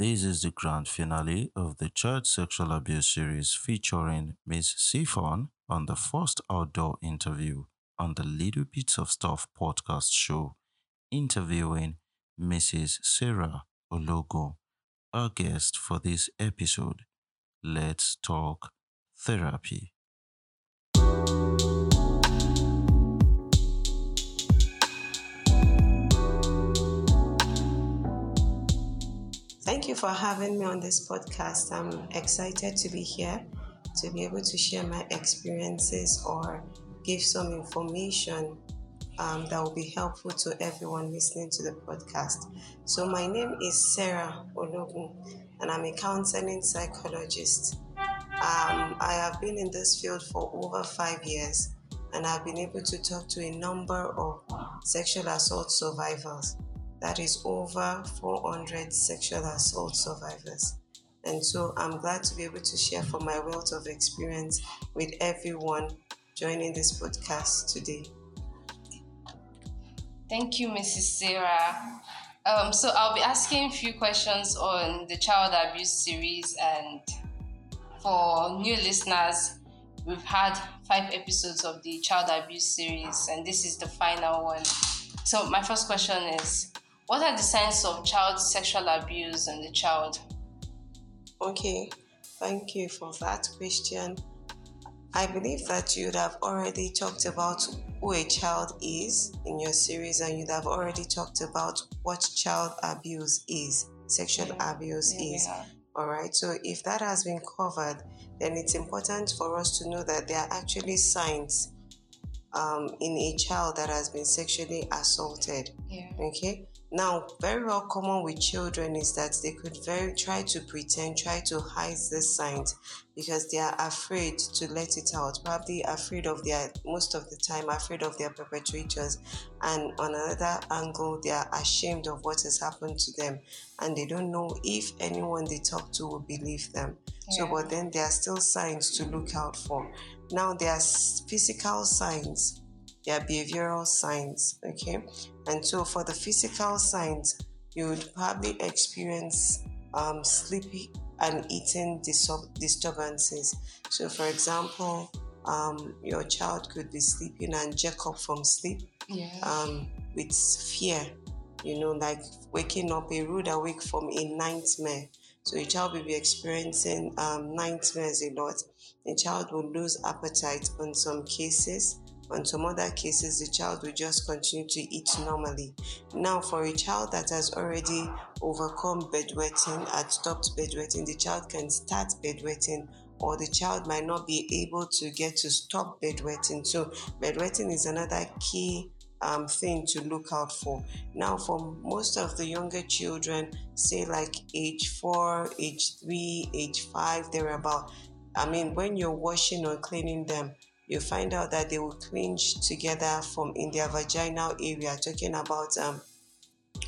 This is the grand finale of the Child Sexual Abuse series featuring Ms. Sifon on the first outdoor interview on the Little Bits of Stuff podcast show, interviewing Mrs. Sarah Ologun. Our guest for this episode. Let's talk therapy. Thank you for having me on this podcast. I'm excited to be here to be able to share my experiences or give some information um, that will be helpful to everyone listening to the podcast. So, my name is Sarah Ologun, and I'm a counseling psychologist. Um, I have been in this field for over five years, and I've been able to talk to a number of sexual assault survivors. That is over 400 sexual assault survivors. And so I'm glad to be able to share from my wealth of experience with everyone joining this podcast today. Thank you, Mrs. Sarah. Um, so I'll be asking a few questions on the child abuse series, and for new listeners, we've had five episodes of the child abuse series, and this is the final one. So my first question is, what are the signs of child sexual abuse in the child? Okay, thank you for that question. I believe that you'd have already talked about who a child is in your series, and you'd have already talked about what child abuse is, sexual yeah. abuse yeah, is. All right, so if that has been covered, then it's important for us to know that there are actually signs um, in a child that has been sexually assaulted. Yeah. Okay, now, very well common with children is that they could very try to pretend, try to hide the signs because they are afraid to let it out. Probably afraid of their most of the time afraid of their perpetrators, and on another angle, they are ashamed of what has happened to them, and they don't know if anyone they talk to will believe them. Yeah. So, but then there are still signs to look out for. Now, there are physical signs their behavioral signs. Okay, and so for the physical signs, you would probably experience um, sleepy and eating disturbances. So, for example, um, your child could be sleeping and jerk up from sleep yeah. um, with fear, you know, like waking up a rude awake from a nightmare. So, your child will be experiencing um, nightmares a lot. The child will lose appetite in some cases. On some other cases, the child will just continue to eat normally. Now, for a child that has already overcome bedwetting, had stopped bedwetting, the child can start bedwetting or the child might not be able to get to stop bedwetting. So, bedwetting is another key um, thing to look out for. Now, for most of the younger children, say like age four, age three, age five, they're about. I mean, when you're washing or cleaning them, you find out that they will clinch together from in their vaginal area, talking about um,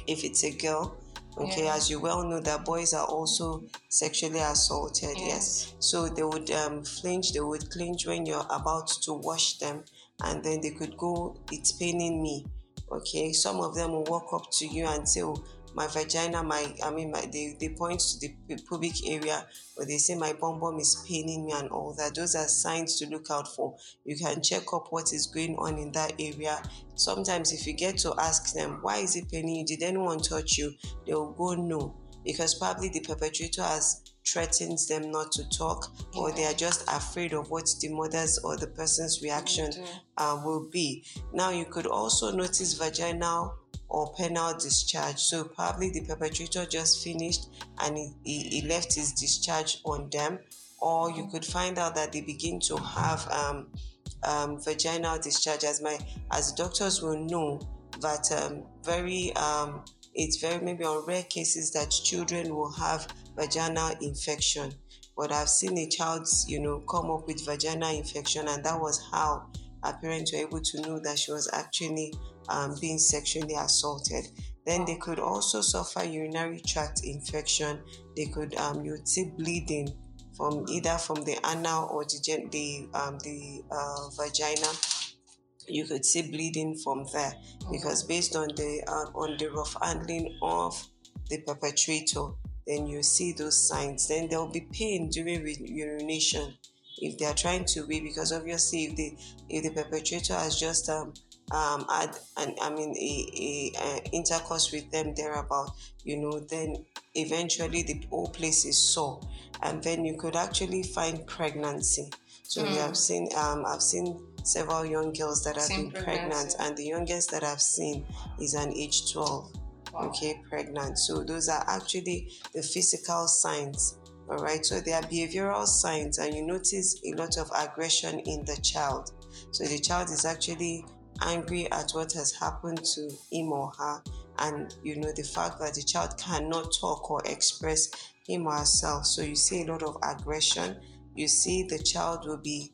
if it's a girl. Okay, yeah. as you well know, that boys are also sexually assaulted. Yes, yes. so they would um, flinch, they would clinch when you're about to wash them, and then they could go, "It's paining me." Okay, some of them will walk up to you and say, oh, my vagina, my I mean, my they, they point to the pubic area, where they say my bum bum is paining me and all that. Those are signs to look out for. You can check up what is going on in that area. Sometimes, if you get to ask them, why is it paining you? Did anyone touch you? They will go no, because probably the perpetrator has threatens them not to talk yeah. or they are just afraid of what the mother's or the person's reaction uh, will be. Now, you could also notice vaginal or penal discharge. So probably the perpetrator just finished and he, he, left his discharge on them, or you could find out that they begin to have um, um, vaginal discharge. As my as doctors will know that um, very um, it's very maybe on rare cases that children will have vaginal infection. But I've seen a child, you know, come up with vaginal infection, and that was how our parents were able to know that she was actually um, being sexually assaulted. Then they could also suffer urinary tract infection. They could um, you would see bleeding from either from the anal or the the um, the uh, vagina. You could see bleeding from there because based on the uh, on the rough handling of the perpetrator, then you see those signs. Then there will be pain during urination if they are trying to wee, because obviously if the if the perpetrator has just um um had an I mean a, a, a intercourse with them thereabout, you know, then eventually the whole place is sore, and then you could actually find pregnancy. So mm. we have hmm. seen um I've seen several young girls that have been pregnant, and the youngest that I've seen is an age 12. Wow. Okay, pregnant. So those are actually the physical signs. All right. So there are behavioral signs, and you notice a lot of aggression in the child. So the child is actually angry at what has happened to him or her, and you know the fact that the child cannot talk or express him or herself. So you see a lot of aggression. You see the child will be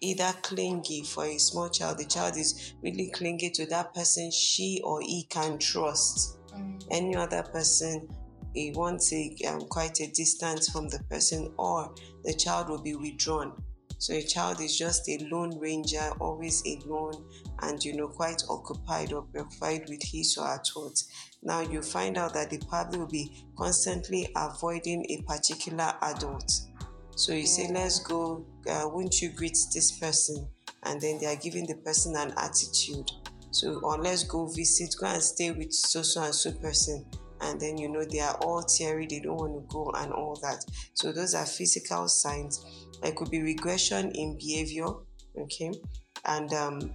either clingy for a small child. The child is really clingy to that person she or he can trust. Mm. Any other person, he wants a, um, quite a distance from the person, or the child will be withdrawn. So a child is just a lone ranger, always alone, and you know, quite occupied or preoccupied with his or her thoughts. Now you find out that the probably will be constantly avoiding a particular adult. So you say, let's go, uh, won't you greet this person? And then they are giving the person an attitude. So, or let's go visit, go and stay with so so and so person. And then you know they are all teary, they don't want to go and all that. So those are physical signs. There could be regression in behavior, okay, and um,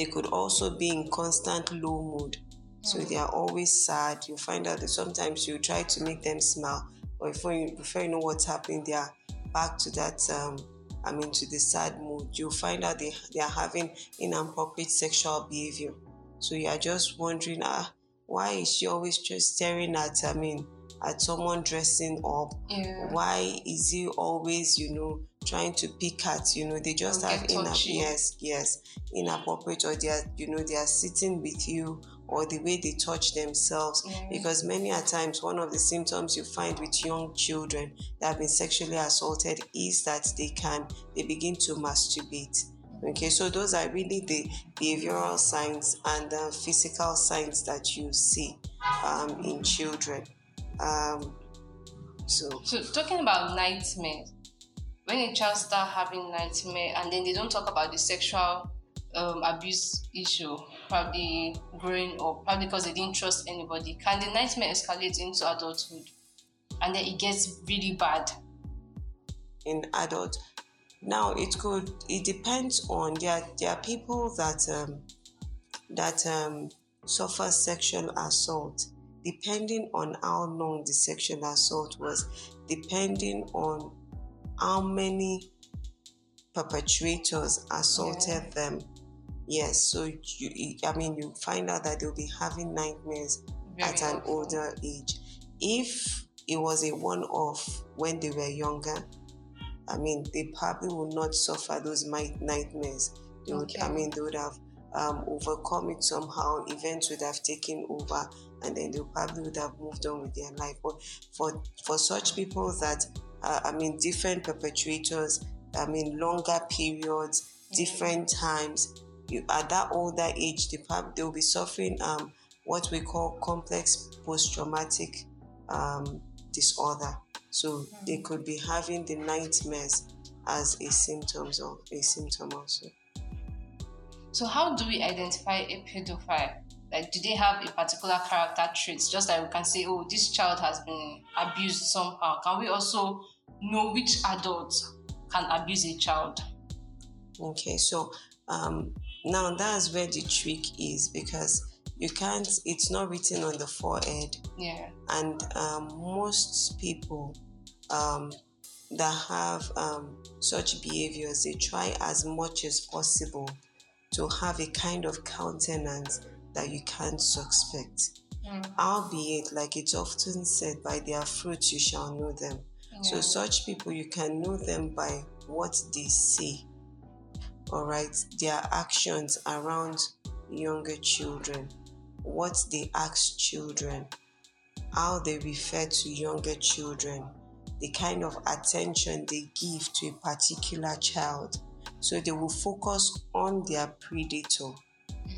they could also be in constant low mood. So they are always sad. You find out that sometimes you try to make them smile, but before you before you know what's happening, they are back to that um, I mean, to the sad mood, you'll find out they, they are having inappropriate sexual behavior. So you are just wondering, ah, why is she always just staring at, I mean, at someone dressing up? Yeah. Why is he always, you know, trying to pick at, you know, they just have inappropriate, yes, yes, inappropriate, or they are, you know, they are sitting with you or the way they touch themselves. Mm. Because many a times, one of the symptoms you find with young children that have been sexually assaulted is that they can, they begin to masturbate. Okay, so those are really the behavioral signs and the physical signs that you see um, in children. Um, so, so talking about nightmares, when a child start having nightmare and then they don't talk about the sexual um, abuse issue, probably growing up, probably because they didn't trust anybody, can the nightmare escalate into adulthood? And then it gets really bad. In adult. Now it could it depends on there there are people that um, that um, suffer sexual assault depending on how long the sexual assault was, depending on how many perpetrators assaulted yeah. them Yes, so you, I mean, you find out that they'll be having nightmares Very at an older age. If it was a one off when they were younger, I mean, they probably would not suffer those nightmares. They would, okay. I mean, they would have um, overcome it somehow. Events would have taken over, and then they probably would have moved on with their life. But for for such people that, uh, I mean, different perpetrators, I mean, longer periods, mm-hmm. different times, you, at that older age, they, they will be suffering um, what we call complex post-traumatic um, disorder. So mm-hmm. they could be having the nightmares as a symptoms of a symptom also. So how do we identify a pedophile? Like, do they have a particular character traits? Just like we can say, oh, this child has been abused somehow. Can we also know which adult can abuse a child? Okay, so um, now that's where the trick is because you can't, it's not written on the forehead. Yeah. And um, most people um, that have um, such behaviors, they try as much as possible to have a kind of countenance that you can't suspect. Mm. Albeit, like it's often said, by their fruits you shall know them. Yeah. So, such people, you can know them by what they say all right, their actions around younger children, what they ask children, how they refer to younger children, the kind of attention they give to a particular child. So they will focus on their predator,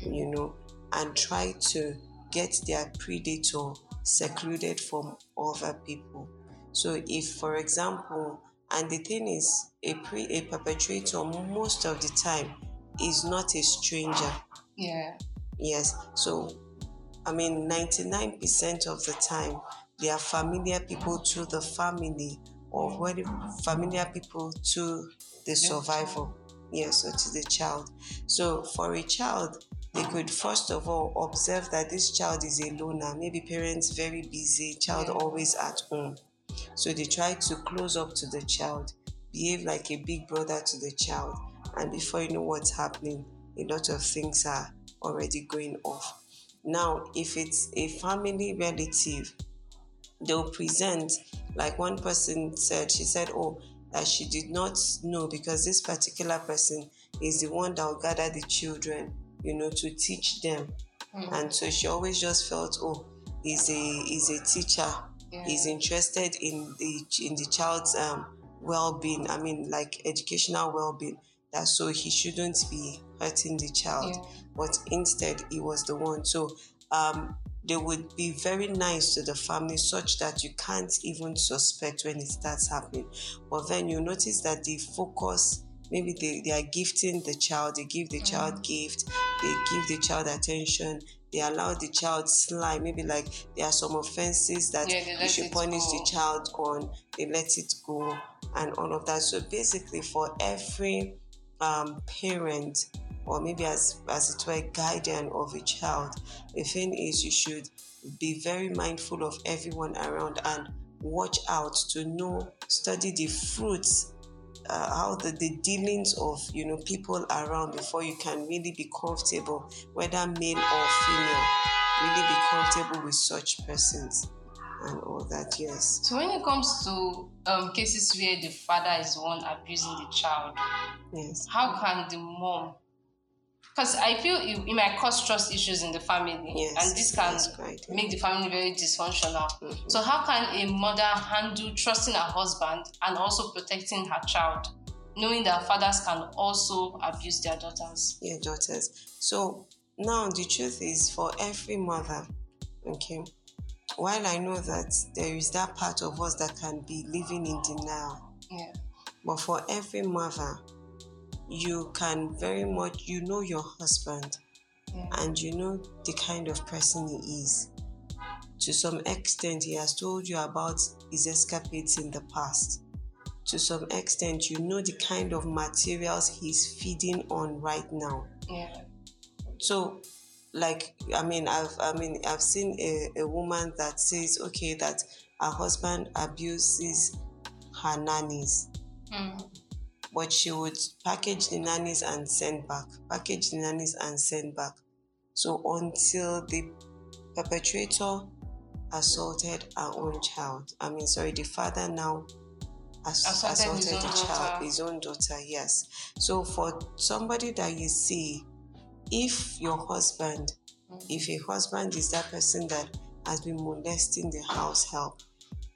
you know, and try to get their predator secluded from other people. So, if, for example, and the thing is, a pre a perpetrator most of the time is not a stranger. Yeah. Yes. So, I mean, 99% of the time, they are familiar people to the family or very familiar people to the survivor. Yes, or to the child. So, for a child, they could first of all observe that this child is a loner, maybe parents very busy, child always at home. So they try to close up to the child, behave like a big brother to the child, and before you know what's happening, a lot of things are already going off. Now, if it's a family relative, they'll present like one person said, she said, Oh, that she did not know because this particular person is the one that will gather the children, you know, to teach them. Mm. And so she always just felt, oh, he's a he's a teacher. Yeah. He's interested in the in the child's um, well-being. I mean, like educational well-being. That so he shouldn't be hurting the child, Yeah. but instead he was the one. So um, they would be very nice to the family, such that you can't even suspect when it starts happening. But then you notice that the focus. Maybe they, they are gifting the child, they give the child gift, they give the child attention, they allow the child slide. Maybe like there are some offenses that Yeah, you should punish go. the child on, they let it go, and all of that. So basically, for every um, parent, or maybe as as it were, guardian of a child, the thing is you should be very mindful of everyone around and watch out to know, study the fruits uh, how the, the dealings of you know people around before you can really be comfortable whether male or female really be comfortable with such persons and all that yes So when it comes to um, cases where the father is the one abusing the child, yes how can the mom? Because I feel it, it might cause trust issues in the family, yes and this can right make the family very dysfunctional. Mhm. So how can a mother handle trusting her husband and also protecting her child, knowing that fathers can also abuse their daughters? your daughters so now the truth is for every mother okay while i know that there is that part of us that can be living in denial Yeah. But for every mother, you can very much, you know your husband Yeah. and you know the kind of person he is. To some extent, he has told you about his escapades in the past. To some extent, you know the kind of materials he's feeding on right now. Yeah. So, like, I mean, I've, I mean, I've seen a, a woman that says, okay, that her husband abuses her nannies Mm. But she would package the nannies and send back, package the nannies and send back. So until the perpetrator assaulted her own child, I mean, sorry, the father now ass- Assaulted assaulted the child, daughter. his own daughter, yes. So for somebody that you see, if your husband, if a husband is that person that has been molesting the house help,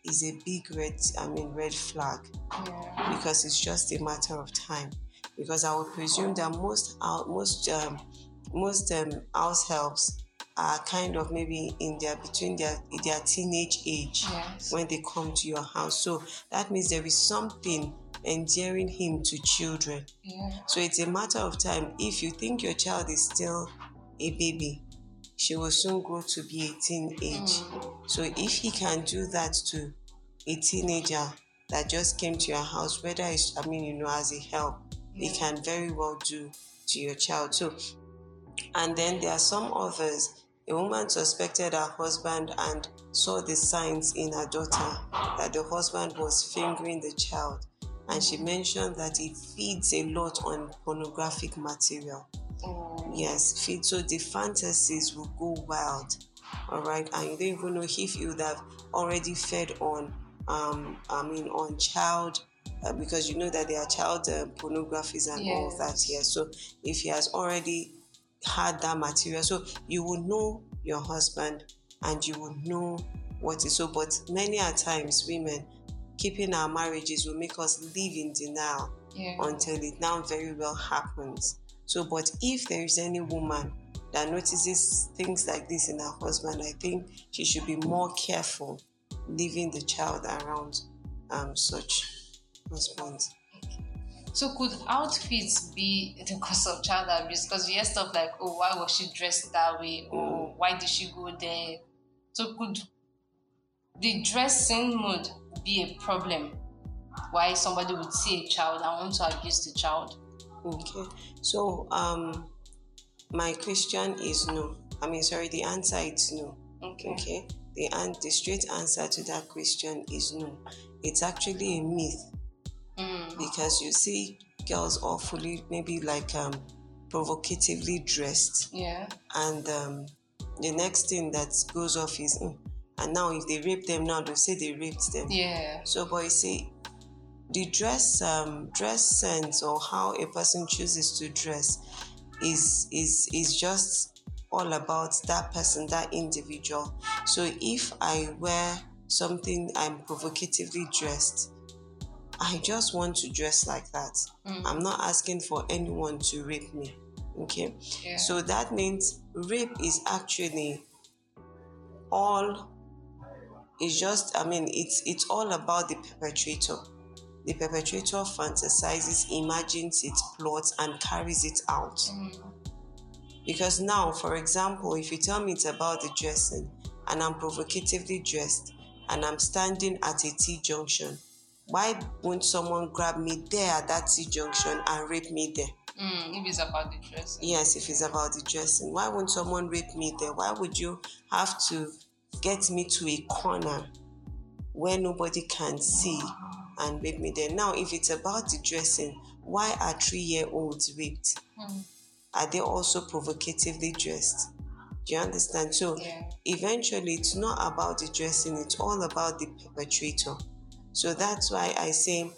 is a big red, I mean, red flag Yeah. because it's just a matter of time. Because I would presume that most most um, most um, house helps are kind of maybe in their between their their teenage age Yes. when they come to your house. So that means there is something endearing him to children. Yeah. So it's a matter of time. If you think your child is still a baby, she will soon grow to be a teenage. Mm. So if he can do that to a teenager that just came to your house, whether it's I mean, you know, as a help, he Yeah. can very well do to your child. So and then there are some others. A woman suspected her husband and saw the signs in her daughter that the husband was fingering the child. And she mentioned that he feeds a lot on pornographic material. Oh. Yes, feed so the fantasies will go wild. All right, and you don't even know if you would have already fed on, um, I mean, on child, uh, because you know that there are child uh, pornographies and all of that. Yes. Yes, so if he has already had that material, so you will know your husband and you will know what is so. But many a times, women keeping our marriages will make us live in denial Yeah. until it now very well happens. So, but if there is any woman that notices things like this in her husband, I think she should be more careful leaving the child around um, such husbands. So could outfits be the cause of child abuse? Because we hear stuff like, "Oh, why was she dressed that way?" or "Why did she go there?" So could the dressing mode be a problem? Why somebody would see a child and want to abuse the child? Okay, so um, my question is no. I mean, sorry, the answer is no. Okay. Okay, the an- the straight answer to that question is no. It's actually a myth Mm. because you see girls awfully maybe like um provocatively dressed Yeah. and um the next thing that goes off is "Mm, and now if they rape them now they'll say they raped them Yeah. so but you see the dress um dress sense or how a person chooses to dress is is is just all about that person that individual so if i wear something i'm provocatively dressed i just want to dress like that Mm. i'm not asking for anyone to rape me okay Yeah. so that means rape is actually all it's just I mean it's it's all about the perpetrator. The perpetrator fantasizes, imagines it, plots, and carries it out. Mm. Because now, for example, if you tell me it's about the dressing and I'm provocatively dressed and I'm standing at a T junction, why won't someone grab me there at that T junction and rape me there? Mm. If it's about the dressing. Yes, if it's about the dressing. Why won't someone rape me there? Why would you have to get me to a corner where nobody can see and rape me there? Now, if it's about the dressing, why are three year olds raped? Mm. Are they also provocatively dressed? Do you understand? So, Yeah. eventually, it's not about the dressing, it's all about the perpetrator. So, that's why I say,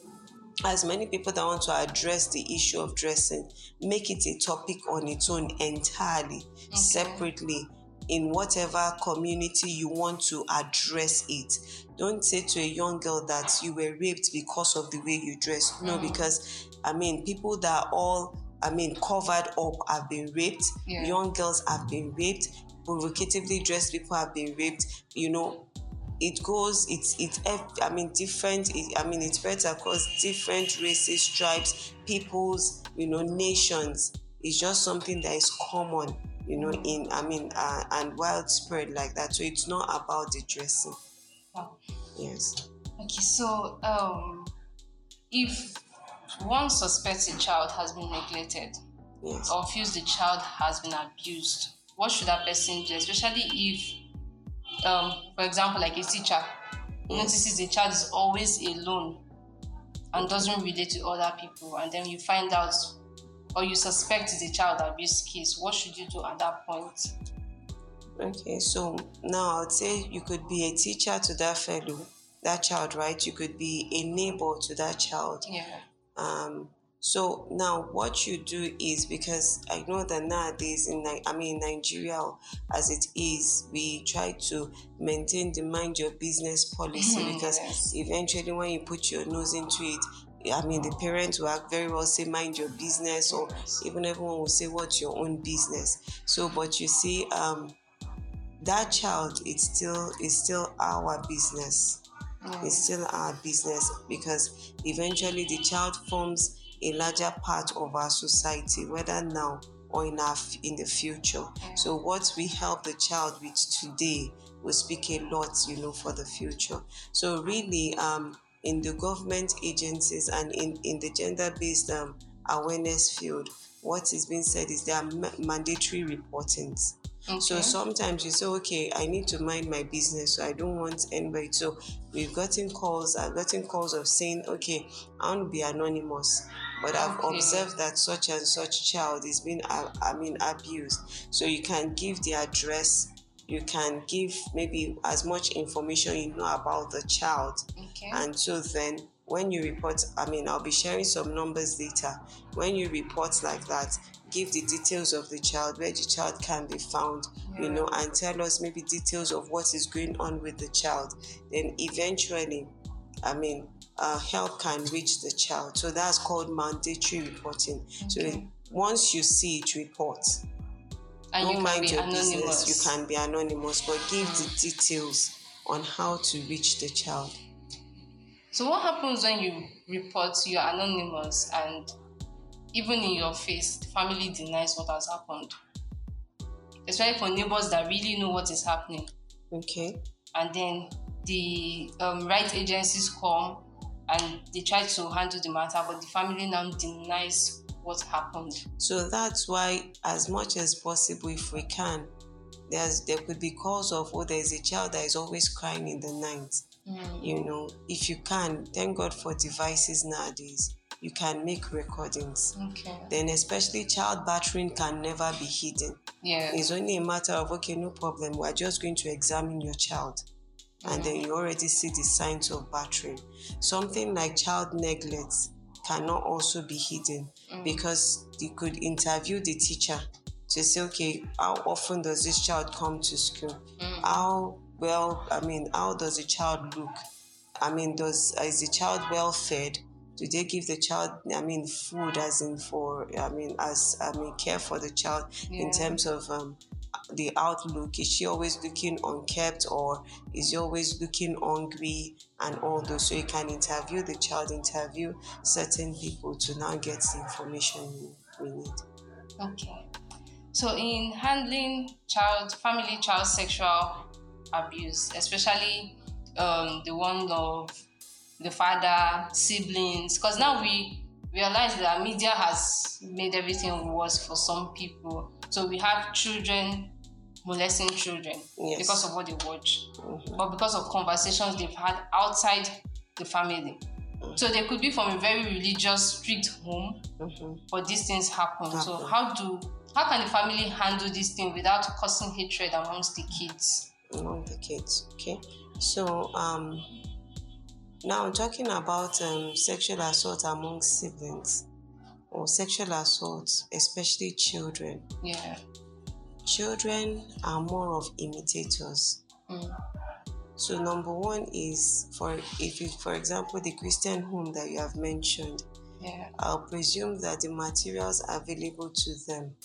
as many people that want to address the issue of dressing, make it a topic on its own entirely, separately, in whatever community you want to address it. Don't say to a young girl that you were raped because of the way you dress. No, Mm. because I mean, people that are all, I mean, covered up have been raped. Yeah. Young girls have been raped. Provocatively dressed people have been raped. You know, it goes it's it's ev- i mean different it, i mean it spreads across different races tribes peoples you know nations it's just something that is common you know in i mean uh, and widespread like that so it's not about the dressing Wow. yes Okay, so um, if one suspects a child has been neglected. Yes. Or feels the child has been abused, what should that person do? Especially if, um, for example, like a teacher? Notices the child is always alone and doesn't relate to other people, and then you find out or you suspect it's a child abuse case, what should you do at that point? okay so now i'd say you could be a teacher to that fellow that child right? You could be a neighbor to that child. Yeah. Um, so now what you do is because I know that nowadays in I mean Nigeria as it is, we try to maintain the mind your business policy because Yes. eventually when you put your nose into it, I mean the parents will act very well say mind your business or even everyone will say what's your own business. So but you see um that child it's still it's still our business It's still our business because eventually the child forms a larger part of our society whether now or in our f- in the future. So what we help the child with today will speak a lot you know for the future. So really um in the government agencies and in in the gender-based um, awareness field what is being said is there are ma- mandatory reportings so sometimes you say, okay, I need to mind my business, so I don't want anybody. So we've gotten calls. I've gotten calls of saying, okay, I want to be anonymous, but I've Okay. observed that such and such child is being, I mean, abused. So you can give the address. You can give maybe as much information you know about the child, okay. and so then when you report, I mean, I'll be sharing some numbers later. When you report like that, give the details of the child, where the child can be found, you know, and tell us maybe details of what is going on with the child. Then eventually, I mean, uh, help can reach the child. So that's called mandatory reporting. So once you see it, report. And don't can mind your anonymous. business. You can be anonymous, but give the details on how to reach the child. So what happens when you report you're anonymous and even in your face, the family denies what has happened? Especially for neighbors that really know what is happening. Okay. And then the um, right agencies come and they try to handle the matter, but the family now denies what happened. So that's why, as much as possible, if we can, there's there could be calls of oh, there's a child that is always crying in the night. You know, if you can, thank God for devices nowadays. You can make recordings. Okay. Then, especially child battering can never be hidden. Yeah. It's only a matter of okay, no problem. We're just going to examine your child, and then you already see the signs of battering. Something like child neglect cannot also be hidden mm. because they could interview the teacher to say, okay, how often does this child come to school? Mm. How well, I mean, how does the child look? I mean, does is the child well fed? Do they give the child, I mean, food as in for, I mean, as I mean, care for the child in terms of um, the outlook? Is she always looking unkept or is she always looking hungry and all those? So you can interview the child, interview certain people to now get the information we need. Okay. So in handling child, family child sexual abuse, especially um, the one of the father, siblings, because now we realize that media has made everything worse for some people. So we have children molesting children Yes. because of what they watch, Mhm. but because of conversations they've had outside the family. So they could be from a very religious, strict home, Mhm. but these things happen. So how do how can the family handle this thing without causing hatred amongst the kids? among the kids. Okay, so um, now I'm talking about um, sexual assault among siblings or sexual assault, especially children. Yeah. Children are more of imitators. Mm. So number one is for if you, for example, the Christian home that you have mentioned, Yeah. I'll presume that the materials available to them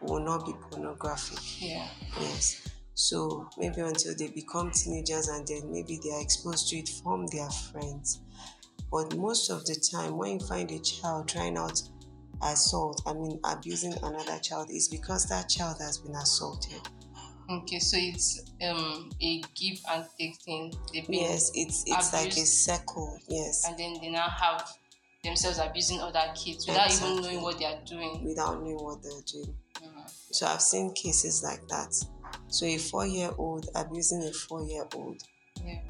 will not be pornographic. Yeah. Yes. So maybe until they become teenagers and then maybe they are exposed to it from their friends. But most of the time, when you find a child trying out assault, I mean abusing another child, is because that child has been assaulted. Okay, so it's um a give and take thing. Yes, it's it's like a circle. Yes, and then they now have themselves abusing other kids without even knowing what they are doing. without knowing what they're doing. Mm. So I've seen cases like that. So a four-year-old abusing a four-year-old. Yeah.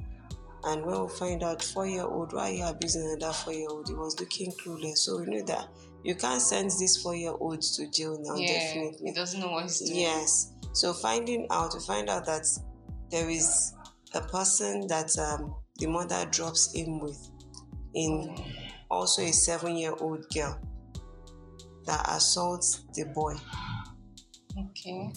And when we find out four year old, why are you abusing another four year old? He was looking clueless. So we knew that you can't send this four year old to jail now, yeah. definitely. He doesn't know what he's doing. Yes. So finding out, to find out that there is a person that um, the mother drops in with, in also a seven year old girl that assaults the boy. Okay.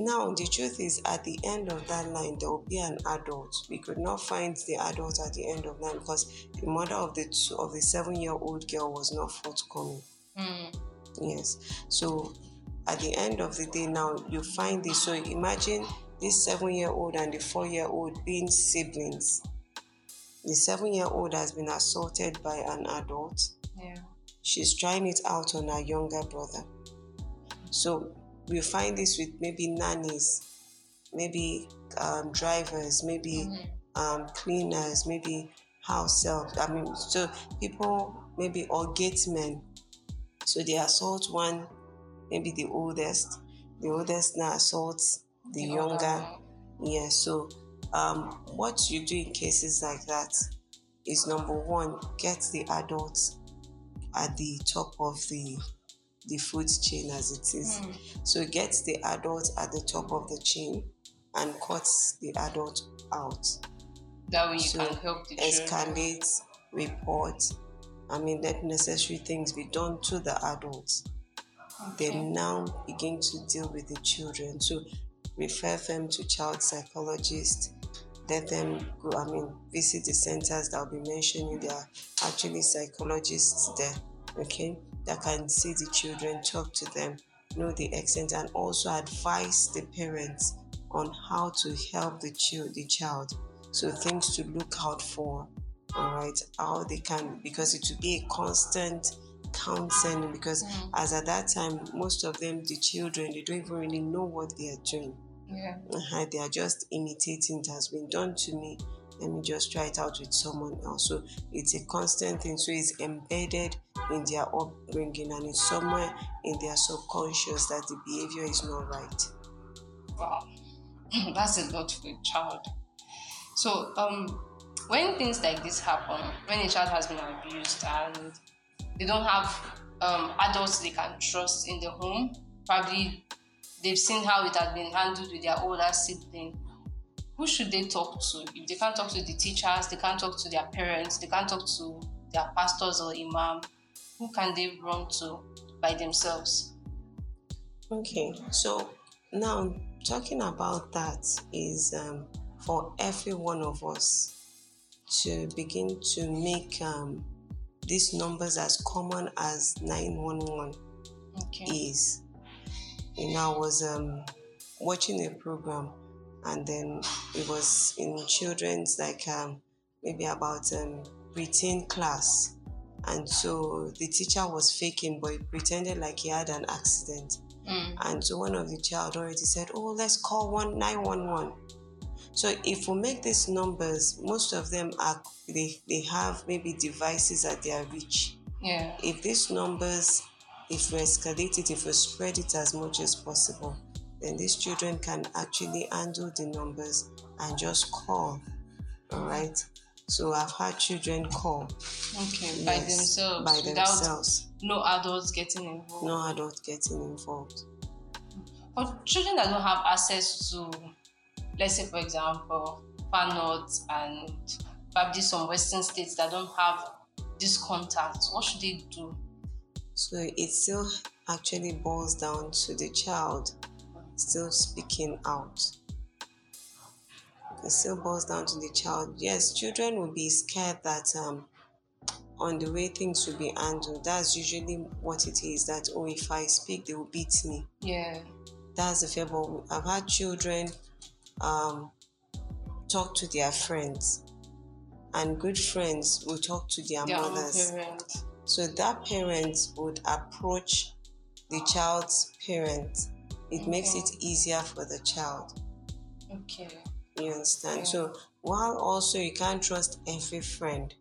Now, the truth is, at the end of that line, there will be an adult. We could not find the adult at the end of that because the mother of the two, of the seven-year-old girl was not forthcoming. Mm. Yes. So, at the end of the day, now you find this. So, imagine this seven-year-old and the four-year-old being siblings. The seven-year-old has been assaulted by an adult Yeah. she's trying it out on her younger brother. So we find this with maybe nannies, maybe um, drivers, maybe um, cleaners, maybe house help. I mean, so people maybe or gatemen. So they assault one, maybe the oldest. The oldest now assaults the, The younger. older. Yeah, so um, what you do in cases like that is number one, get the adults at the top of the the food chain as it is. Mm. So get the adult at the top of the chain and cut the adult out. That way you So, can help the children. Escalate, report. I mean, let necessary things be done to the adults. Okay. Then now begin to deal with the children. So refer them to child psychologists. Let them go, I mean, visit the centers that I'll be mentioning. There are actually psychologists there, okay, that can see the children, talk to them, know the extent and also advise the parents on how to help the child the child so things to look out for all right how they can because it will be a constant counseling because Mm. as at that time most of them the children they don't even really know what they are doing Yeah. uh, they are just imitating it has been done to me let me just try it out with someone else so it's a constant thing so it's embedded in their upbringing and it's somewhere in their subconscious that the behavior is not right Wow. That's a lot for a child. So, um, when things like this happen, when a child has been abused and they don't have um, adults they can trust in the home, probably they've seen how it has been handled with their older sibling. Who should they talk to? If they can't talk to the teachers, they can't talk to their parents, they can't talk to their pastors or imam, who can they run to by themselves? Okay, so now talking about that is um, for every one of us to begin to make um, these numbers as common as 911 Okay. is. You know, I was um, watching a program and then it was in children's like um, maybe about um, preteen class. And so the teacher was faking, but he pretended like he had an accident. Mm. And so one of the child already said, "Oh, let's call one nine one one." So if we make these numbers, most of them are they, they have maybe devices at their reach. Yeah. If these numbers, if we escalate it, if we spread it as much as possible, then these children can actually handle the numbers and just call. All right. So I've had children call Okay. By themselves. by without themselves, no adults getting involved. no adult getting involved. For children that don't have access to, let's say, for example, far north and probably some western states that don't have this contact, what should they do? So it still actually boils down to the child still speaking out. It still boils down to the child. Yes, children will be scared that um, on the way things will be handled. That's usually what it is. That oh, if I speak, they will beat me. Yeah. That's the fear. But I've had children um, talk to their friends, and good friends will talk to their, Their mothers. So that parent would approach the child's parent. It makes it easier for the child. Okay. You understand? Yeah. So while also you can't trust every friend.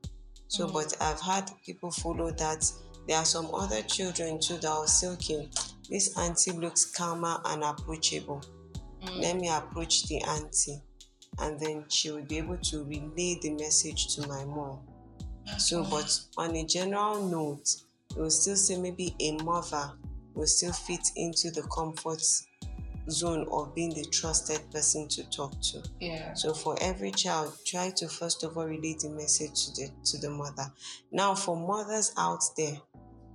So Mhm. but I've had people follow that. There are some other children too that will say, okay, this auntie looks calmer and approachable. Mm. Let me approach the auntie. And then she will be able to relay the message to my mom. So, but on a general note, we will still say maybe a mother will still fit into the comfort zone of being the trusted person to talk to. Yeah. So for every child, try to first of all relay the message to the to the mother. Now for mothers out there,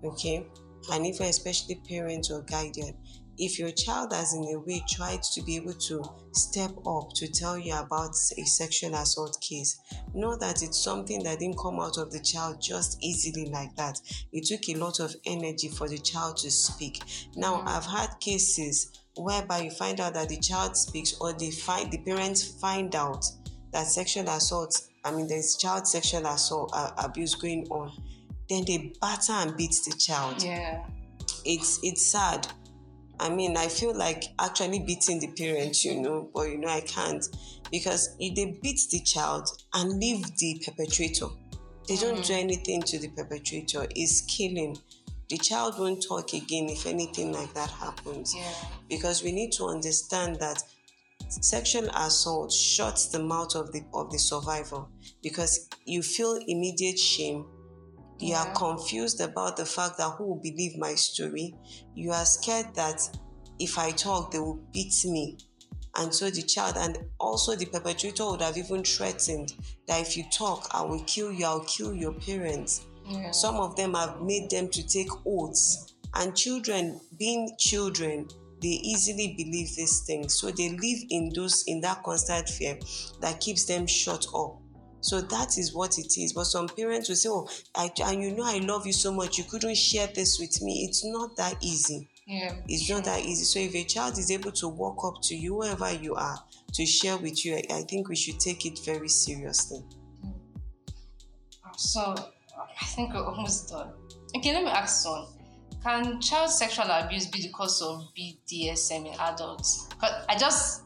okay, and even especially parents or guardian, if your child has in a way tried to be able to step up to tell you about a sexual assault case, know that it's something that didn't come out of the child just easily like that. It took a lot of energy for the child to speak. Now. I've had cases whereby you find out that the child speaks or they find the parents find out that sexual assault i mean there's child sexual assault uh, abuse going on then they batter and beat the child Yeah. it's it's sad i mean i feel like actually beating the parents you know but you know i can't because if they beat the child and leave the perpetrator they don't mm. do anything to the perpetrator. It's killing. The child won't talk again if anything like that happens Yeah. because we need to understand that sexual assault shuts the mouth of the of the survivor because you feel immediate shame you are confused about the fact that who will believe my story you are scared that if i talk they will beat me and so the child and also the perpetrator would have even threatened that if you talk i will kill you i'll kill your parents Yeah. some of them have made them to take oaths. And children, being children, they easily believe these things. So they live in those in that constant fear that keeps them shut up. So that is what it is. But some parents will say, Oh, I, and you know I love you so much, you couldn't share this with me. It's not that easy. Yeah. It's not that easy. So if a child is able to walk up to you, wherever you are, to share with you, I, I think we should take it very seriously. So I think we're almost done. Okay, let me ask one. Can child sexual abuse be the cause of BDSM in adults? 'Cause I just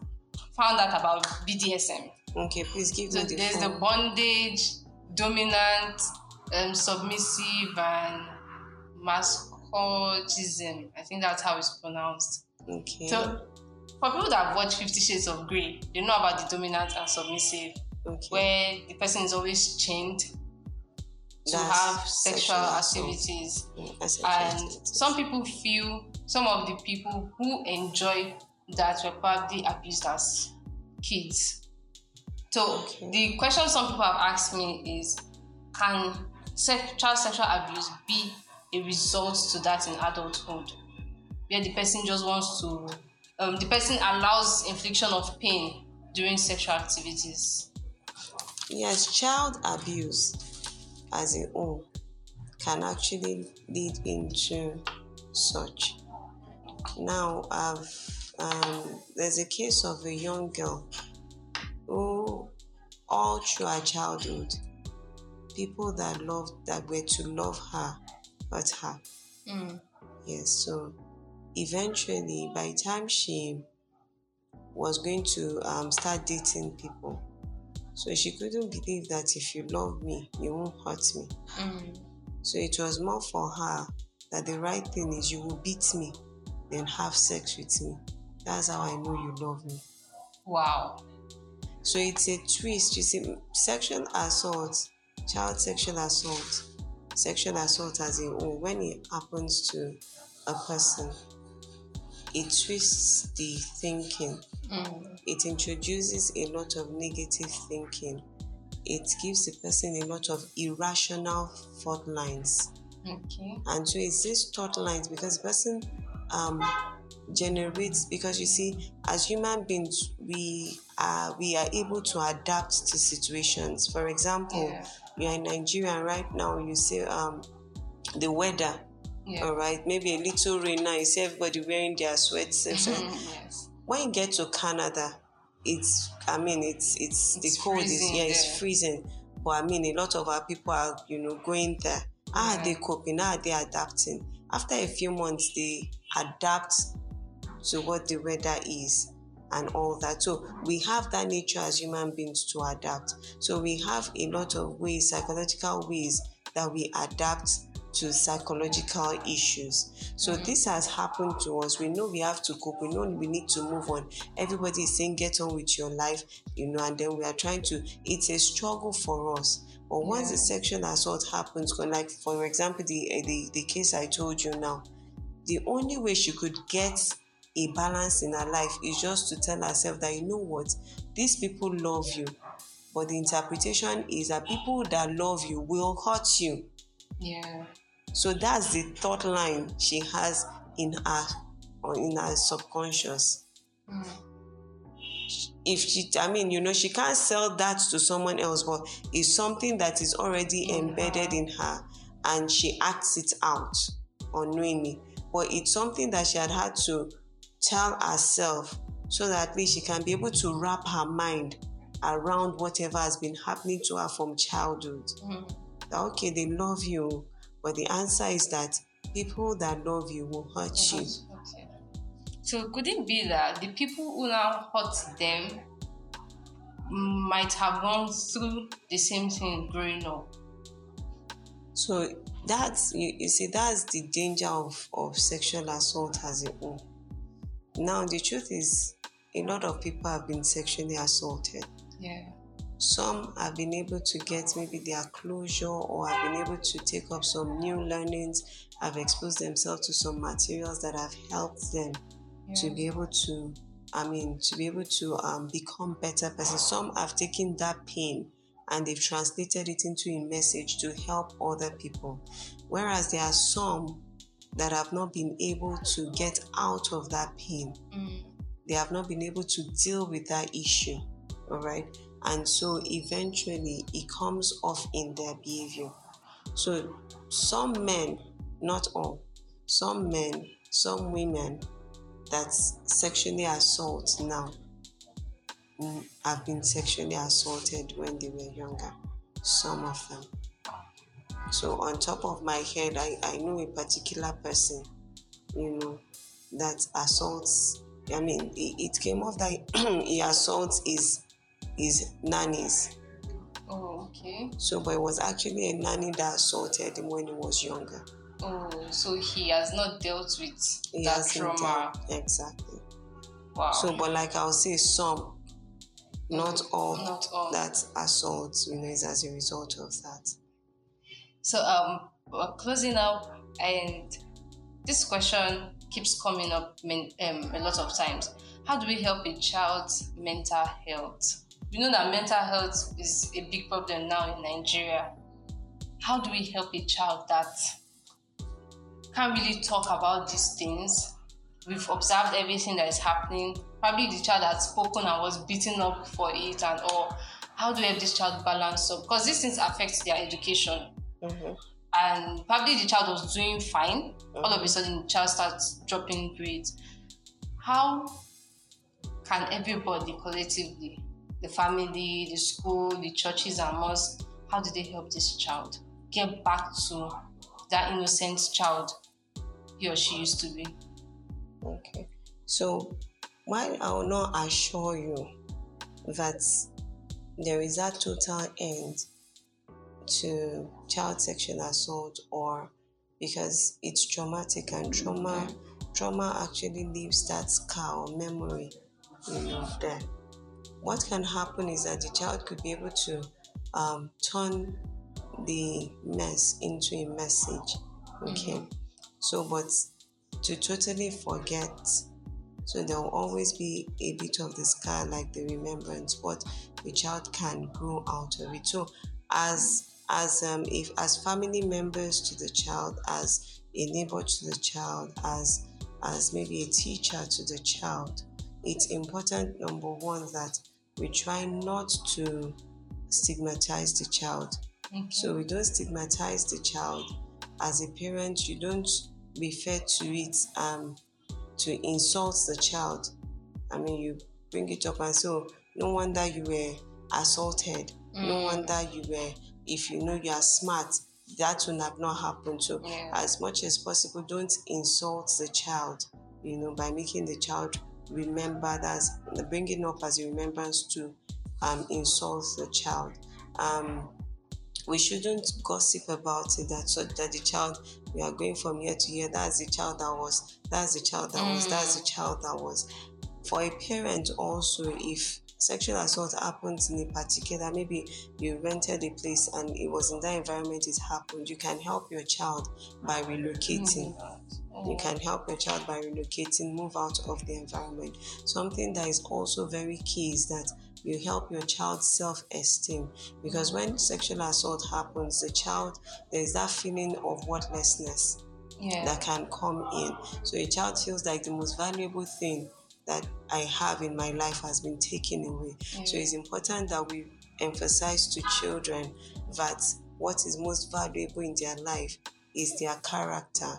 found out about BDSM. Okay, please give So me the there's full- the bondage, dominant, um, submissive, and masochism. I think that's how it's pronounced. Okay. So for people that have watched Fifty Shades of Grey, they know about the dominant and submissive, okay. where the person is always chained to That's have sexual, assault. activities. Mm, that's And interesting. some people feel some of the people who enjoy that were probably abused as kids. So the question some people have asked me is can child sexual abuse be a result to that in adulthood? Where the person just wants to um, the person allows infliction of pain during sexual activities. Yes, child abuse as a whole can actually lead into such. Now, I've, um, there's a case of a young girl who, all through her childhood, people that loved that were to love her hurt her. Mm. Yes, so eventually, by the time she was going to um, start dating people, so she couldn't believe that if you love me, you won't hurt me. Mm. So it was more for her that the right thing is you will beat me, then have sex with me. That's how I know you love me. Wow. So it's a twist. You see, sexual assault, child sexual assault, sexual assault as a whole, when it happens to a person, it twists the thinking. Mm. It introduces a lot of negative thinking. It gives the person a lot of irrational thought lines. Okay. And so it's these thought lines because person um, generates because you see, as human beings, we are we are able to adapt to situations. For example, Yeah. you are in Nigeria and right now. You say um, the weather. Yeah. All right, maybe a little rain now. You see everybody wearing their sweats. yes. when you get to Canada, it's I mean it's it's, It's the cold is yeah there. it's freezing. But I mean a lot of our people are you know going there. How are Yeah. they coping? How are they adapting? After a few months, they adapt to what the weather is and all that. So we have that nature as human beings to adapt. So we have a lot of ways, psychological ways that we adapt to psychological issues. So mm-hmm. this has happened to us. We know we have to cope. We know we need to move on. Everybody is saying get on with your life, you know, and then we are trying to. It's a struggle for us. But once the Yeah. sexual assault happens, like for example, the the the case I told you now, the only way she could get a balance in her life is just to tell herself that you know what, these people love you, but the interpretation is that people that love you will hurt you. Yeah. So that's the thought line she has in her or in her subconscious. Mm. If she, I mean, you know, she can't sell that to someone else, but it's something that is already In embedded her. in her and she acts it out unknowingly. But it's something that she had had to tell herself so that at least she can be able to wrap her mind around whatever has been happening to her from childhood. Mm. that okay, they love you, but the answer is that people that love you will hurt you. Okay. So could it be that the people who now hurt them might have gone through the same thing growing up? So that's you, you see that's the danger of, of sexual assault as a whole. Now the truth is a lot of people have been sexually assaulted. Yeah. Some have been able to get maybe their closure or have been able to take up some new learnings, have exposed themselves to some materials that have helped them to be able to i mean to be able to um, become better persons some have taken that pain and they've translated it into a message to help other people whereas there are some that have not been able to get out of that pain Mm. they have not been able to deal with that issue all right and so eventually it comes off in their behavior so some men not all some men some women that sexually assault now mm, have been sexually assaulted when they were younger. Some of them. So on top of my head, I, I know a particular person, you know, that assaults. I mean, it, it came off that he assaults his his nannies. Oh, okay. So, but it was actually a nanny that assaulted him when he was younger. Oh, so he has not dealt with He that hasn't trauma. dealt- exactly. Wow. So, but like I'll say, some, not all, Not all. that assault, you know, is as a result of that. So um, we're closing up, and this question keeps coming up um, a lot of times. How do we help a child's mental health? We know that mental health is a big problem now in Nigeria. How do we help a child that can't really talk about these things? We've observed everything that is happening. Probably the child had spoken and was beaten up for it and all. How do we help this child balance up? Because these things affect their education Mm-hmm. and probably the child was doing fine. All of a sudden, the child starts dropping grades. How can everybody collectively, the family, the school, the churches, and mosques, how do they help this child get back to that innocent child he or she used to be? Okay. So, while I will not assure you that there is a total end to child sexual assault or because it's traumatic and trauma trauma actually leaves that scar or memory you know there. What can happen is that the child could be able to um, turn the mess into a message okay? So but to totally forget so there will always be a bit of the scar like the remembrance but the child can grow out of it. So as as um if as family members to the child as a neighbor to the child as as maybe a teacher to the child it's important number one that we try not to stigmatize the child Okay. so we don't stigmatize the child. As a parent, you don't refer to it um, to insult the child. I mean, you bring it up and say, "Oh, no wonder you were assaulted. No Mm. wonder you were, if you know you are smart, that would have not happened. So, Yeah. as much as possible, don't insult the child, you know, by making the child remember that's bringing up as a remembrance to um, insult the child. Um, we shouldn't gossip about it that so that the child we are going from year to year that's the child that was that's the child that was that's the child that was for a parent also if sexual assault happens in a particular maybe you rented a place and it was in that environment it happened you can help your child by relocating you mm-hmm. can help your child by relocating, move out of the environment. Something that is also very key is that you help your child's self esteem because when sexual assault happens, the child there's that feeling of worthlessness yeah. that can come in. So a child feels like the most valuable thing that I have in my life has been taken away. So it's important that we emphasize to children that what is most valuable in their life is their character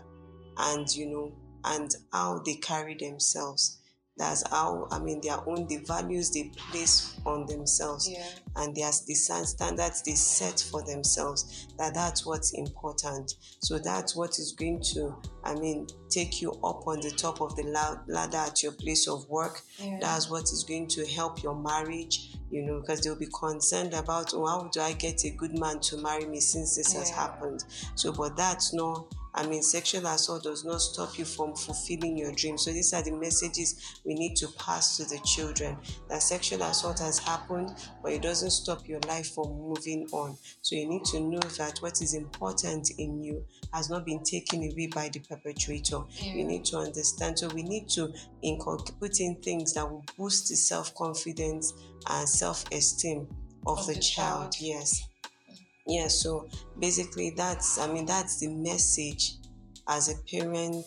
and you know and how they carry themselves. That's how I mean their own the values they place on themselves yeah. and there's the stand- standards they set for themselves that that's what's important so that's what is going to i mean take you up on the top of the ladder at your place of work Yeah. that's what is going to help your marriage you know because they'll be concerned about oh, how do i get a good man to marry me since this has happened so but that's not I mean, sexual assault does not stop you from fulfilling your dreams. So these are the messages we need to pass to the children. That sexual assault has happened, but it doesn't stop your life from moving on. So you need to know that what is important in you has not been taken away by the perpetrator. Yeah. You need to understand. So we need to inculcate put in things that will boost the self-confidence and self-esteem of, Of the, the child. child. Yes. Yeah, so basically that's I mean that's the message as a parent,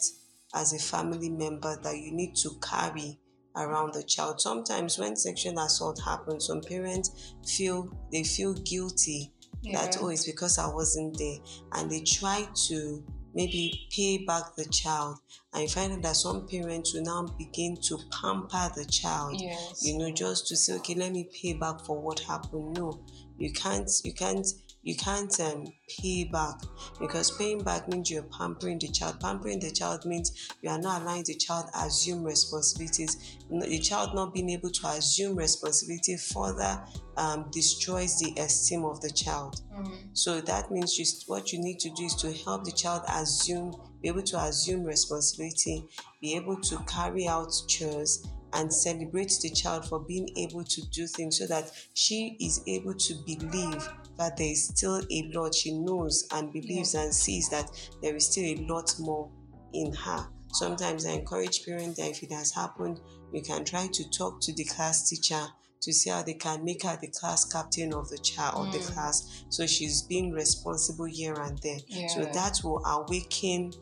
as a family member that you need to carry around the child. Sometimes when sexual assault happens, some parents feel they feel guilty that oh it's because I wasn't there and they try to maybe pay back the child and you find out that some parents will now begin to pamper the child Yes. you know just to say okay let me pay back for what happened no you can't you can't you can't um, pay back because paying back means you're pampering the child. Pampering the child means you are not allowing the child assume responsibilities. The child not being able to assume responsibility further um, destroys the esteem of the child. Mm. so that means you, what you need to do is to help the child assume, be able to assume responsibility, be able to carry out chores, and celebrate the child for being able to do things so that she is able to believe that there is still a lot she knows and believes and sees that there is still a lot more in her. Sometimes I encourage parents that if it has happened, you can try to talk to the class teacher to see how they can make her the class captain of the child of the Mm. class. So she's being responsible here and there. So that will awaken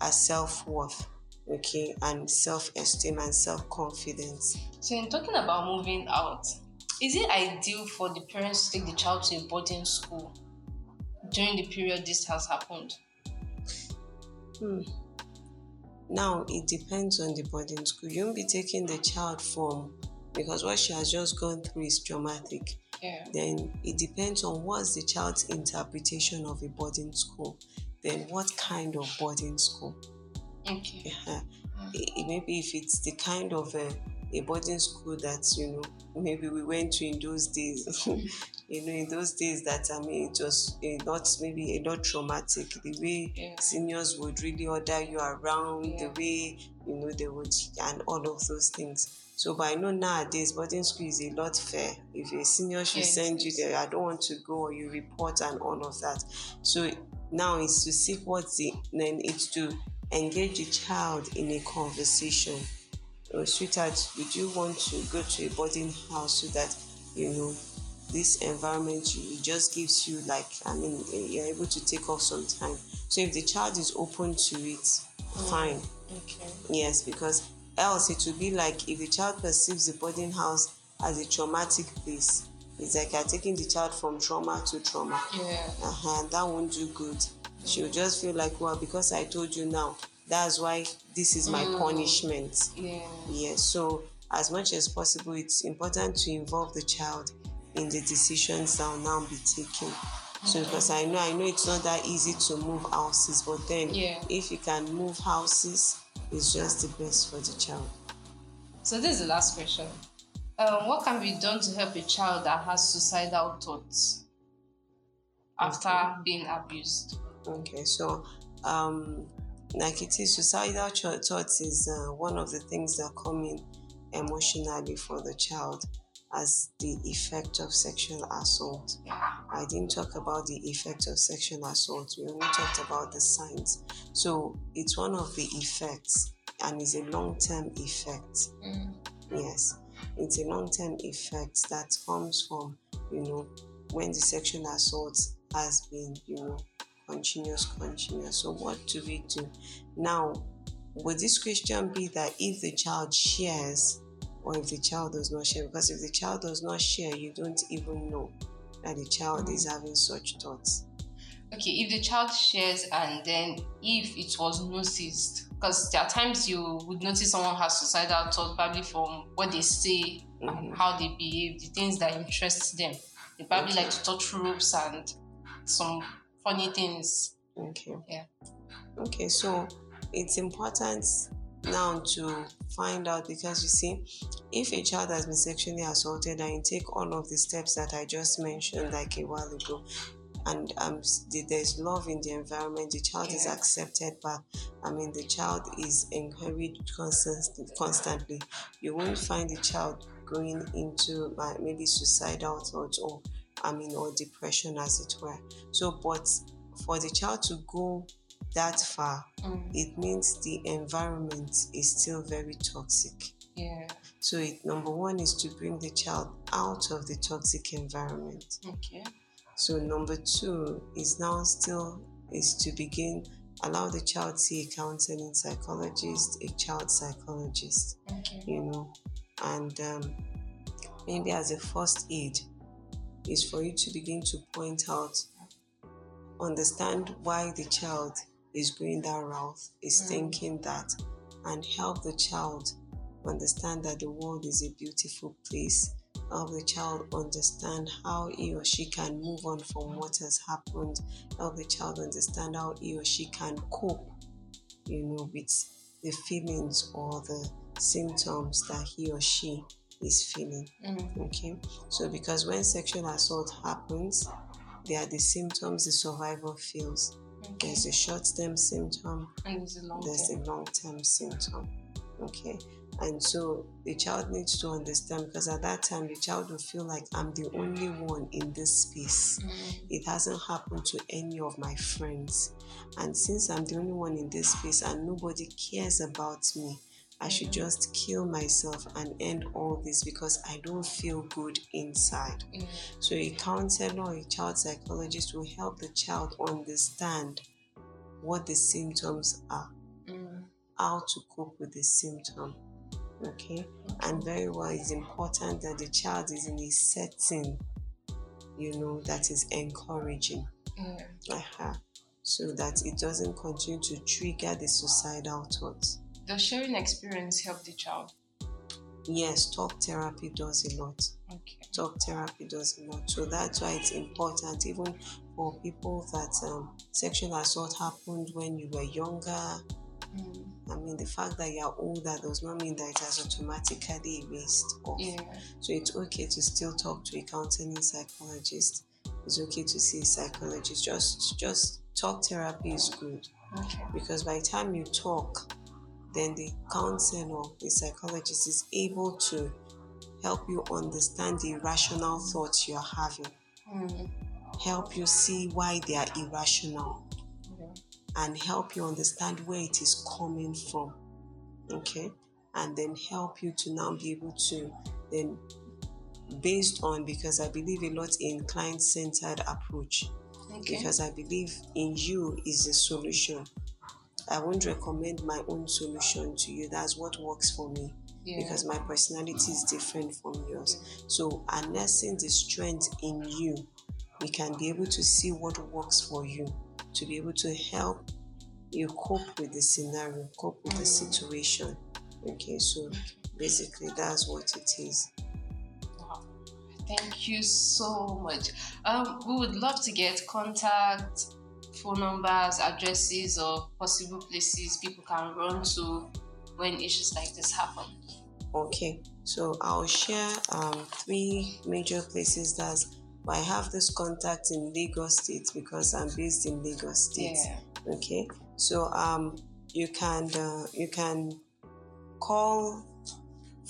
her self-worth okay and self-esteem and self-confidence. So, in talking about moving out, is it ideal for the parents to take the child to a boarding school during the period this has happened? Hmm. Now it depends on the boarding school. You won't be taking the child from because what she has just gone through is traumatic. Yeah. Then it depends on what's the child's interpretation of a boarding school. Then what kind of boarding school? Okay. Uh, i- maybe if it's the kind of a, a boarding school that you know maybe we went to in those days. You know in those days that i mean it was a lot maybe a lot traumatic the way Yeah. seniors would really order you around Yeah. the way you know they would and all of those things. So but i know nowadays boarding school is a lot fair. If a senior should Yes, send you there i don't want to go or you report and all of that. So now it's to seek what's the then it's to engage the child in a conversation oh sweetheart would you want to go to a boarding house so that you know this environment it just gives you like i mean eh, you're able to take off some time so if the child is open to it fine Okay. yes because else it will be like if the child perceives the boarding house as a traumatic place it's like you're taking the child from trauma to trauma Yeah. uh-huh, that won't do good. She'll just feel like, well, because I told you now, that's why this is my Mm. punishment. Yeah. Yes. So as much as possible, it's important to involve the child in the decisions that will now be taken. So because I know I know it's not that easy to move houses, but then Yeah. if you can move houses, it's just the best for the child. So this is the last question. Um, what can be done to help a child that has suicidal thoughts after being abused? Okay, so um, like it is, suicidal thoughts is uh, one of the things that come in emotionally for the child as the effect of sexual assault. I didn't talk about the effect of sexual assault. We only talked about the signs. So it's one of the effects, and it's a long-term effect. Mm. Yes, it's a long-term effect that comes from you know when the sexual assault has been you know continuous, continuous. So what do we do now? Would this question be that if the child shares or if the child does not share? Because if the child does not share, you don't even know that the child is having such thoughts. Okay, if the child shares and then if it was noticed, because there are times you would notice someone has suicidal thoughts probably from what they say and Mhm. how they behave, the things that interest them. They probably Okay. like to touch ropes and some funny things. Okay. Yeah. Okay, so it's important now to find out because you see, if a child has been sexually assaulted and you take all of the steps that I just mentioned like a while ago, and um, there's love in the environment, the child is accepted back. I mean, the child is encouraged constantly. Constantly, you won't find the child going into like maybe suicidal thoughts or I mean, or depression as it were. So, but for the child to go that far, Mm, it means the environment is still very toxic. yeah. So, it, number one is to bring the child out of the toxic environment. Okay. So, number two is now still is to begin allow the child see a counseling psychologist, a child psychologist, Okay. you know, and um, maybe as a first aid is for you to begin to point out, understand why the child is going that route, is Mm. thinking that, and help the child understand that the world is a beautiful place. Help the child understand how he or she can move on from what has happened. Help the child understand how he or she can cope, you know, with the feelings or the symptoms that he or she is feeling. Mm. Okay, so because when sexual assault happens, there are the symptoms the survivor feels. Okay. There's a short term symptom, And there's a long there's a term. long term symptom. Okay, and so the child needs to understand because at that time the child will feel like I'm the only one in this space. Mm. It hasn't happened to any of my friends, and since I'm the only one in this space and nobody cares about me, I should just kill myself and end all this because I don't feel good inside. Mm. So a counselor or a child psychologist will help the child understand what the symptoms are, Mm. how to cope with the symptom. Okay, and very well, it's important that the child is in a setting, you know, that is encouraging, Mm. uh so that it doesn't continue to trigger the suicidal thoughts. Does sharing experience help the child? Yes, talk therapy does a lot. Okay. talk therapy does a lot. So that's why it's important, even for people that um, sexual assault happened when you were younger. Mm. I mean, the fact that you're older does not mean that it has automatically erased off. Yeah. So it's okay to still talk to a counseling psychologist. It's okay to see a psychologist. Just, just talk therapy is good Okay. because by the time you talk, then the counselor, the psychologist is able to help you understand the irrational thoughts you're having, Mm. help you see why they are irrational, Yeah. and help you understand where it is coming from. Okay? And then help you to now be able to then based on because I believe a lot in client centered approach Okay. because I believe in you is the solution. I won't recommend my own solution to you. That's what works for me yeah. because my personality is different from yours. So, harnessing the strength in you, we can be able to see what works for you to be able to help you cope with the scenario, cope with the Mm. situation. Okay, so basically, that's what it is. Thank you so much. Um, we would love to get contact, phone numbers, addresses, or possible places people can run to when issues like this happen. Okay, so I'll share um, three major places that I have this contact in Lagos State because I'm based in Lagos State. Yeah. Okay, so um, you can uh, you can call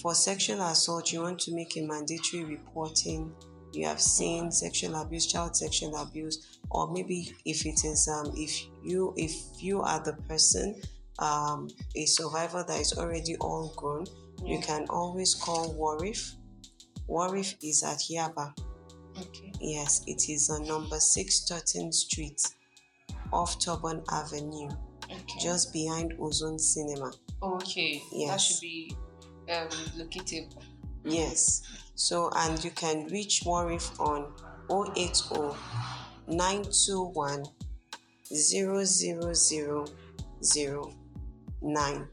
for sexual assault. You want to make a mandatory reporting. You have seen sexual abuse, child sexual abuse, or maybe if it is um, if you if you are the person um, a survivor that is already all grown, you can always call Warif. Warif is at Yaba. Okay. Yes, it is on number 6 13 Street off Thorburn Avenue, Okay. just behind Ozone Cinema. okay. yes. That should be um, located. Yes. So, and you can reach Warif on 080 921 00009.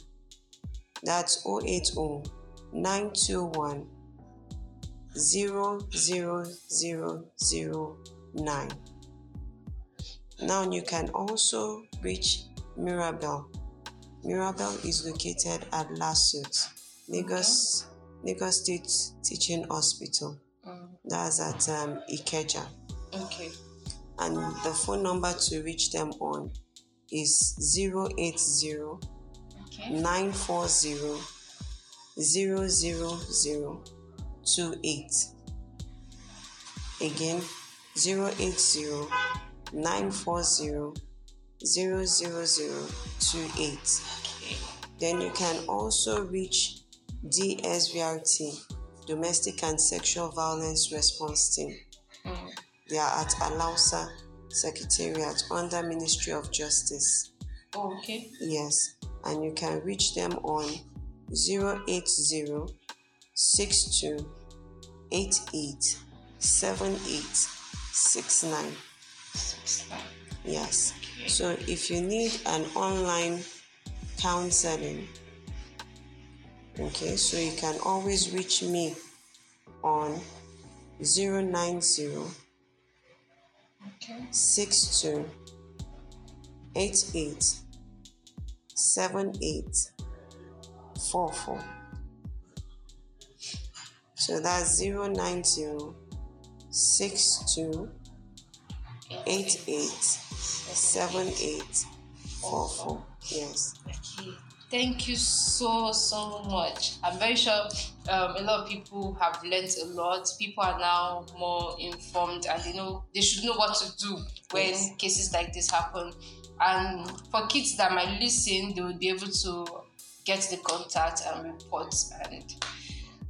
That's 080 921 00009. Now you can also reach Mirabel. Mirabel is located at LASUTH, Lagos, Lagos State Teaching Hospital. Mm. That's at um, Ikeja. Okay. And the phone number to reach them on is 080 Okay. 940 00028. Again, 080 940 00028. Okay. Then you can also reach DSVRT, Domestic and Sexual Violence Response Team. Mm. They are at Alausa Secretariat under Ministry of Justice. Oh, Okay. Yes, and you can reach them on 080 62 88 78 69. Six, nine. Yes. So if you need an online counseling, okay, so you can always reach me on 090 Okay. 62 88 78 44. So that's 090 62 88 78 44. Yes. Thank you so so much. I'm very sure um, a lot of people have learned a lot. People are now more informed and they know they should know what to do when Yes. cases like this happen. And for kids that might listen, they will be able to get the contact and report. And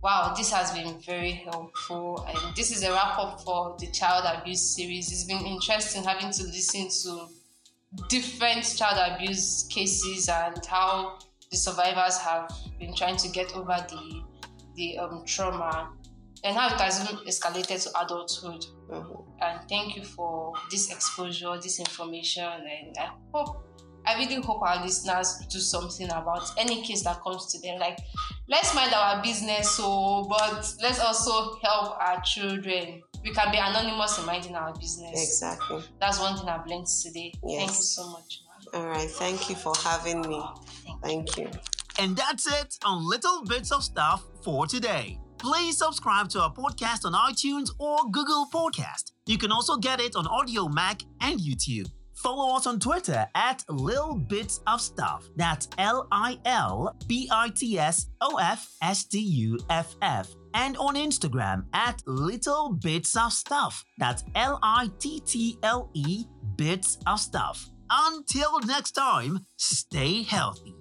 wow, this has been very helpful. And this is a wrap up for the child abuse series. It's been interesting having to listen to different child abuse cases and how the survivors have been trying to get over the the um, trauma and how it has even escalated to adulthood. Mhm. And thank you for this exposure, this information, and I hope. I really hope our listeners do something about any case that comes to them. Like, let's mind our business, so but let's also help our children. We can be anonymous in minding our business. Exactly. That's one thing I've learned today. Yes. Thank you so much. All right. Thank you for having me. Thank you. And that's it on Little Bits of Stuff for today. Please subscribe to our podcast on iTunes or Google Podcast. You can also get it on Audiomack and YouTube. Follow us on Twitter at Lil Bits of Stuff. That's L I L B I T S O F S T U F F. And on Instagram at Little Bits of Stuff. That's L I T T L E Bits of Stuff. Until next time, stay healthy.